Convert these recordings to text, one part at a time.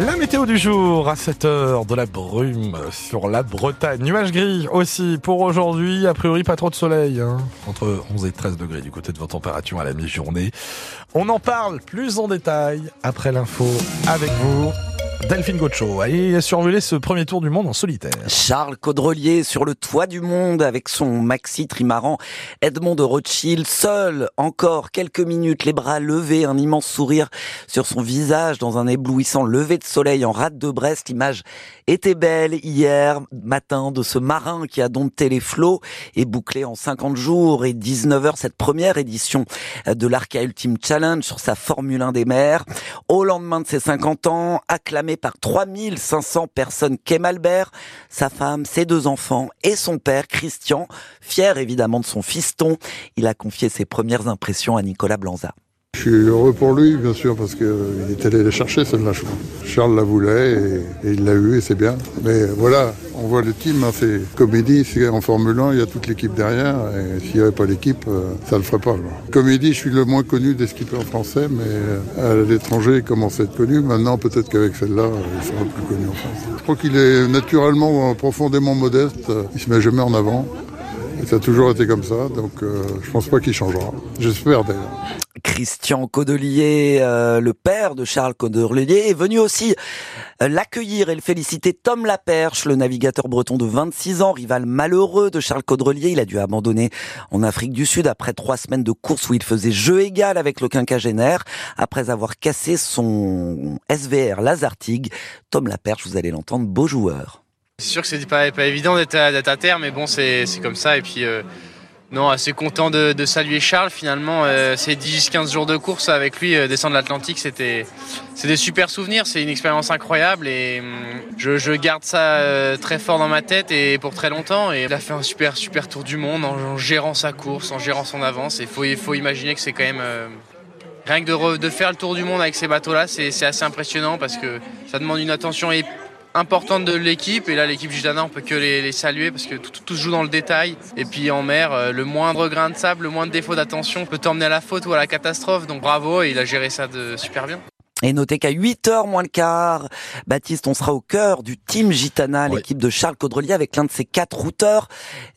La météo du jour à 7 heures de la brume sur la Bretagne. Nuage gris aussi pour aujourd'hui. A priori, pas trop de soleil. Hein. Entre 11 et 13 degrés du côté de vos températures à la mi-journée. On en parle plus en détail après l'info avec vous. Delphine Gocho, allez survoler ce premier tour du monde en solitaire. Charles Caudrelier sur le toit du monde avec son maxi trimaran Edmond de Rothschild, seul encore quelques minutes, les bras levés, un immense sourire sur son visage dans un éblouissant lever de soleil en rade de Brest. L'image était belle hier matin de ce marin qui a dompté les flots et bouclé en 50 jours et 19 heures cette première édition de l'Arca Ultimate Challenge sur sa Formule 1 des mers. Au lendemain de ses 50 ans, acclamé par 3500 personnes Albert, sa femme, ses deux enfants et son père Christian, fier évidemment de son fiston. Il a confié ses premières impressions à Nicolas Blanza. Je suis heureux pour lui, bien sûr, parce qu'il est allé la chercher, celle-là, Charles la voulait et, il l'a eu et c'est bien. Mais voilà, on voit le team, hein, c'est comédie, c'est en Formule 1, il y a toute l'équipe derrière et s'il n'y avait pas l'équipe, euh, ça ne le ferait pas. Comédie, je suis le moins connu des skippers français, mais euh, à l'étranger, il commence à être connu. Maintenant, peut-être qu'avec celle-là, il sera plus connu en France. Je crois qu'il est naturellement profondément modeste, il se met jamais en avant. Et ça a toujours été comme ça, donc euh, je pense pas qu'il changera. J'espère d'ailleurs. Christian Caudelier, euh, le père de Charles Caudelier, est venu aussi euh, l'accueillir et le féliciter. Tom Laperche, le navigateur breton de 26 ans, rival malheureux de Charles Caudrelier. Il a dû abandonner en Afrique du Sud après trois semaines de course où il faisait jeu égal avec le quinquagénaire. Après avoir cassé son SVR Lazartigue, Tom Laperche, vous allez l'entendre, beau joueur. C'est sûr que c'est pas, pas évident d'être à, terre, mais bon, c'est comme ça. Et puis, euh, non, assez content de, saluer Charles. Finalement, euh, ces 10-15 jours de course avec lui, euh, descendre l'Atlantique, c'était des super souvenirs. C'est une expérience incroyable et hum, je, garde ça très fort dans ma tête et pour très longtemps. Et il a fait un super, super tour du monde en, gérant sa course, en gérant son avance. Il faut, faut imaginer que c'est quand même. rien que de, faire le tour du monde avec ces bateaux-là, c'est assez impressionnant parce que ça demande une attention importante de l'équipe. Et là, l'équipe Gitana, on peut que les, saluer parce que tout, se joue dans le détail. Et puis en mer, euh, le moindre grain de sable, le moindre défaut d'attention peut t'emmener à la faute ou à la catastrophe. Donc bravo, et il a géré ça de super bien. Et notez qu'à 8h moins le quart, Baptiste, on sera au cœur du Team Gitana, l'équipe de Charles Caudrelier, avec l'un de ses quatre routeurs,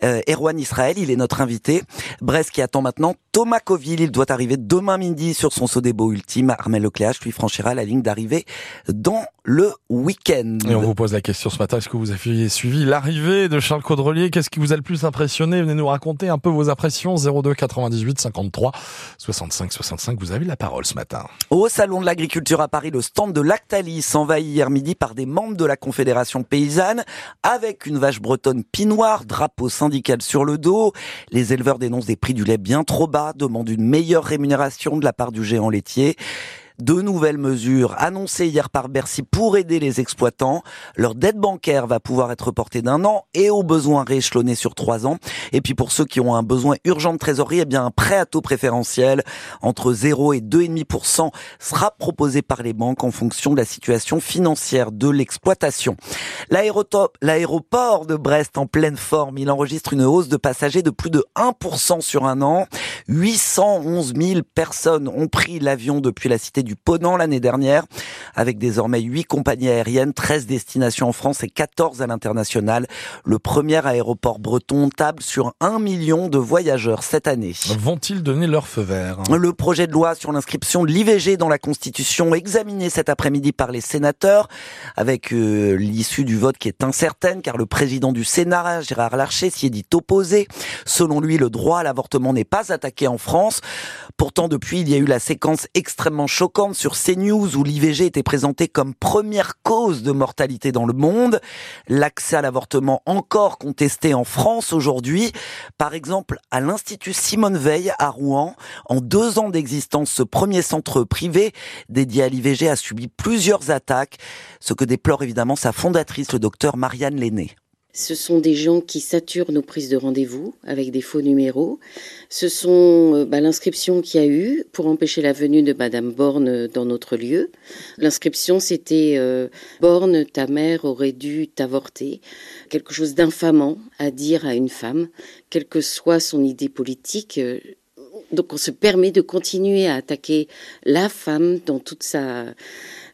euh, Erwan Israël, il est notre invité. Brest qui attend maintenant Thomas Coville, il doit arriver demain midi sur son Sodebo ultime. Armel Lecléache lui franchira la ligne d'arrivée dans le week-end. Et on vous pose la question ce matin, est-ce que vous avez suivi l'arrivée de Charles Caudrelier? Qu'est-ce qui vous a le plus impressionné? Venez nous raconter un peu vos impressions. 02 98 53 65 65, vous avez la parole ce matin. Au Salon de l'Agriculture à Paris, le stand de Lactalis envahi hier midi par des membres de la Confédération paysanne avec une vache bretonne pinoire, drapeau syndical sur le dos. Les éleveurs dénoncent des prix du lait bien trop bas, demandent une meilleure rémunération de la part du géant laitier. Deux nouvelles mesures annoncées hier par Bercy pour aider les exploitants. Leur dette bancaire va pouvoir être reportée d'un an et au besoin rééchelonné sur trois ans. Et puis pour ceux qui ont un besoin urgent de trésorerie, eh bien un prêt à taux préférentiel entre 0 et 2,5% sera proposé par les banques en fonction de la situation financière de l'exploitation. L'aéroport de Brest en pleine forme, il enregistre une hausse de passagers de plus de 1% sur un an. 811 000 personnes ont pris l'avion depuis la cité Ponant l'année dernière, avec désormais 8 compagnies aériennes, 13 destinations en France et 14 à l'international. Le premier aéroport breton table sur 1 million de voyageurs cette année. Vont-ils donner leur feu vert? Le projet de loi sur l'inscription de l'IVG dans la Constitution examiné cet après-midi par les sénateurs, avec euh, l'issue du vote qui est incertaine, car le président du Sénat, Gérard Larcher, s'y est dit opposé. Selon lui, le droit à l'avortement n'est pas attaqué en France. Pourtant, depuis, il y a eu la séquence extrêmement choquante sur CNews où l'IVG était présenté comme première cause de mortalité dans le monde. L'accès à l'avortement encore contesté en France aujourd'hui. Par exemple, à l'Institut Simone Veil à Rouen, en deux ans d'existence, ce premier centre privé dédié à l'IVG a subi plusieurs attaques, ce que déplore évidemment sa fondatrice, le docteur Marianne Lenné. Ce sont des gens qui saturent nos prises de rendez-vous avec des faux numéros. Ce sont euh, bah, l'inscription qu'il y a eu pour empêcher la venue de Madame Borne dans notre lieu. L'inscription, c'était euh, Borne, ta mère aurait dû t'avorter. Quelque chose d'infamant à dire à une femme, quelle que soit son idée politique. Euh, donc on se permet de continuer à attaquer la femme dans toute sa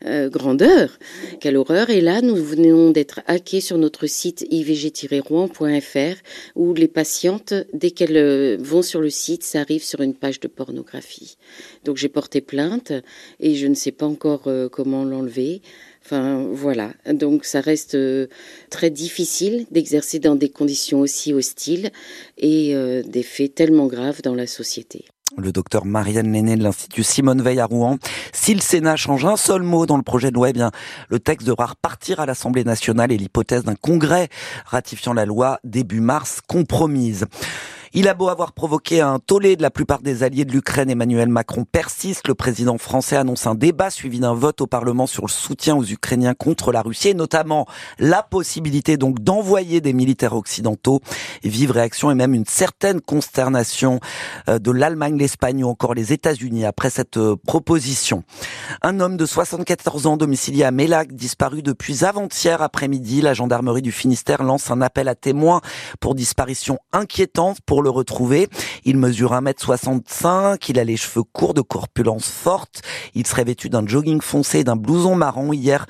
euh, grandeur. Quelle horreur. Et là, nous venons d'être hackés sur notre site ivg-rouen.fr où les patientes, dès qu'elles euh, vont sur le site, ça arrive sur une page de pornographie. Donc j'ai porté plainte et je ne sais pas encore euh, comment l'enlever. Enfin voilà, donc ça reste très difficile d'exercer dans des conditions aussi hostiles et des faits tellement graves dans la société le docteur Marianne Lenné de l'Institut Simone Veil à Rouen. Si le Sénat change un seul mot dans le projet de loi, eh bien, le texte devra repartir à l'Assemblée nationale et l'hypothèse d'un congrès ratifiant la loi début mars compromise. Il a beau avoir provoqué un tollé de la plupart des alliés de l'Ukraine, Emmanuel Macron persiste. Le président français annonce un débat suivi d'un vote au Parlement sur le soutien aux Ukrainiens contre la Russie et notamment la possibilité donc d'envoyer des militaires occidentaux. Vive réaction et même une certaine consternation euh, de l'Allemagne, l'Espagne ou encore les États-Unis après cette euh, proposition. Un homme de 74 ans domicilié à Mélac, disparu depuis avant-hier après-midi. La gendarmerie du Finistère lance un appel à témoins pour disparition inquiétante pour le retrouver. Il mesure 1m65, il a les cheveux courts de corpulence forte, il serait vêtu d'un jogging foncé et d'un blouson marron. Hier,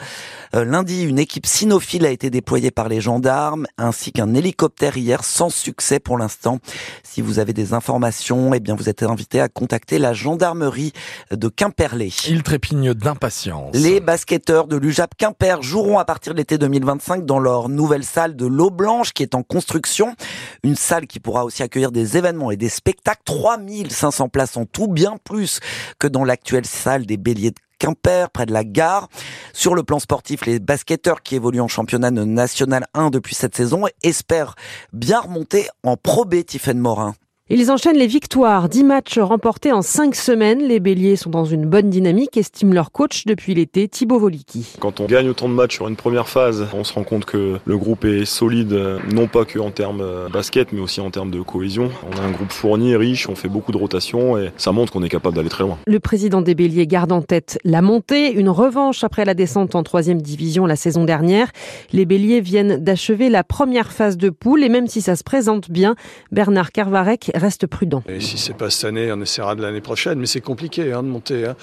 euh, lundi, une équipe cynophile a été déployée par les gendarmes, ainsi qu'un hélicoptère hier, sans succès pour l'instant. Si vous avez des informations, eh bien, vous êtes invité à contacter la gendarmerie de Quimperlé. Il trépigne d'impatience. Les basketteurs de l'UJAP Quimper joueront à partir de l'été 2025 dans leur nouvelle salle de l'eau blanche qui est en construction. Une salle qui pourra aussi accueillir des événements et des spectacles. 3500 places en tout, bien plus que dans l'actuelle salle des Béliers de Quimper, près de la gare. Sur le plan sportif, les basketteurs qui évoluent en championnat national 1 depuis cette saison espèrent bien remonter en Pro B, Morin. Ils enchaînent les victoires. 10 matchs remportés en 5 semaines. Les Béliers sont dans une bonne dynamique, estime leur coach depuis l'été, Thibaut Voliki. Quand on gagne autant de matchs sur une première phase, on se rend compte que le groupe est solide, non pas que en termes euh, basket, mais aussi en termes de cohésion. On a un groupe fourni, riche, on fait beaucoup de rotations et ça montre qu'on est capable d'aller très loin. Le président des Béliers garde en tête la montée, une revanche après la descente en troisième division la saison dernière. Les Béliers viennent d'achever la première phase de poule et même si ça se présente bien, Bernard Carvarec reste prudent. Et si c'est pas cette année, on essaiera de l'année prochaine, mais c'est compliqué hein, de monter. Hein.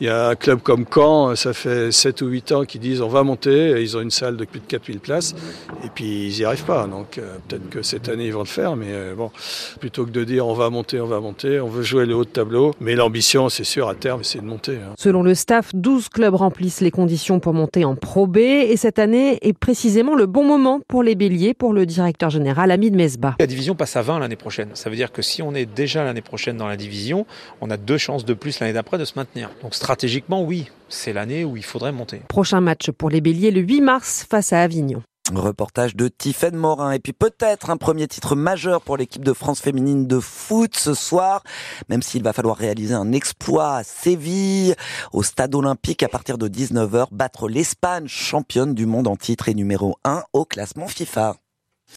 Il y a un club comme Caen, ça fait 7 ou 8 ans qu'ils disent on va monter, ils ont une salle de plus de 4000 places, et puis ils n'y arrivent pas. Donc euh, peut-être que cette année ils vont le faire, mais euh, bon, plutôt que de dire on va monter, on va monter, on veut jouer le haut de tableau, mais l'ambition c'est sûr à terme c'est de monter. Hein. Selon le staff, 12 clubs remplissent les conditions pour monter en Pro B, et cette année est précisément le bon moment pour les Béliers, pour le directeur général Hamid Mesba. La division passe à 20 l'année prochaine, ça veut dire que si on est déjà l'année prochaine dans la division, on a deux chances de plus l'année d'après de se maintenir. Donc stratégiquement, oui, c'est l'année où il faudrait monter. Prochain match pour les Béliers le 8 mars face à Avignon. Reportage de Tiffaine Morin. Et puis peut-être un premier titre majeur pour l'équipe de France féminine de foot ce soir, même s'il va falloir réaliser un exploit à Séville, au stade olympique à partir de 19h, battre l'Espagne, championne du monde en titre et numéro 1 au classement FIFA.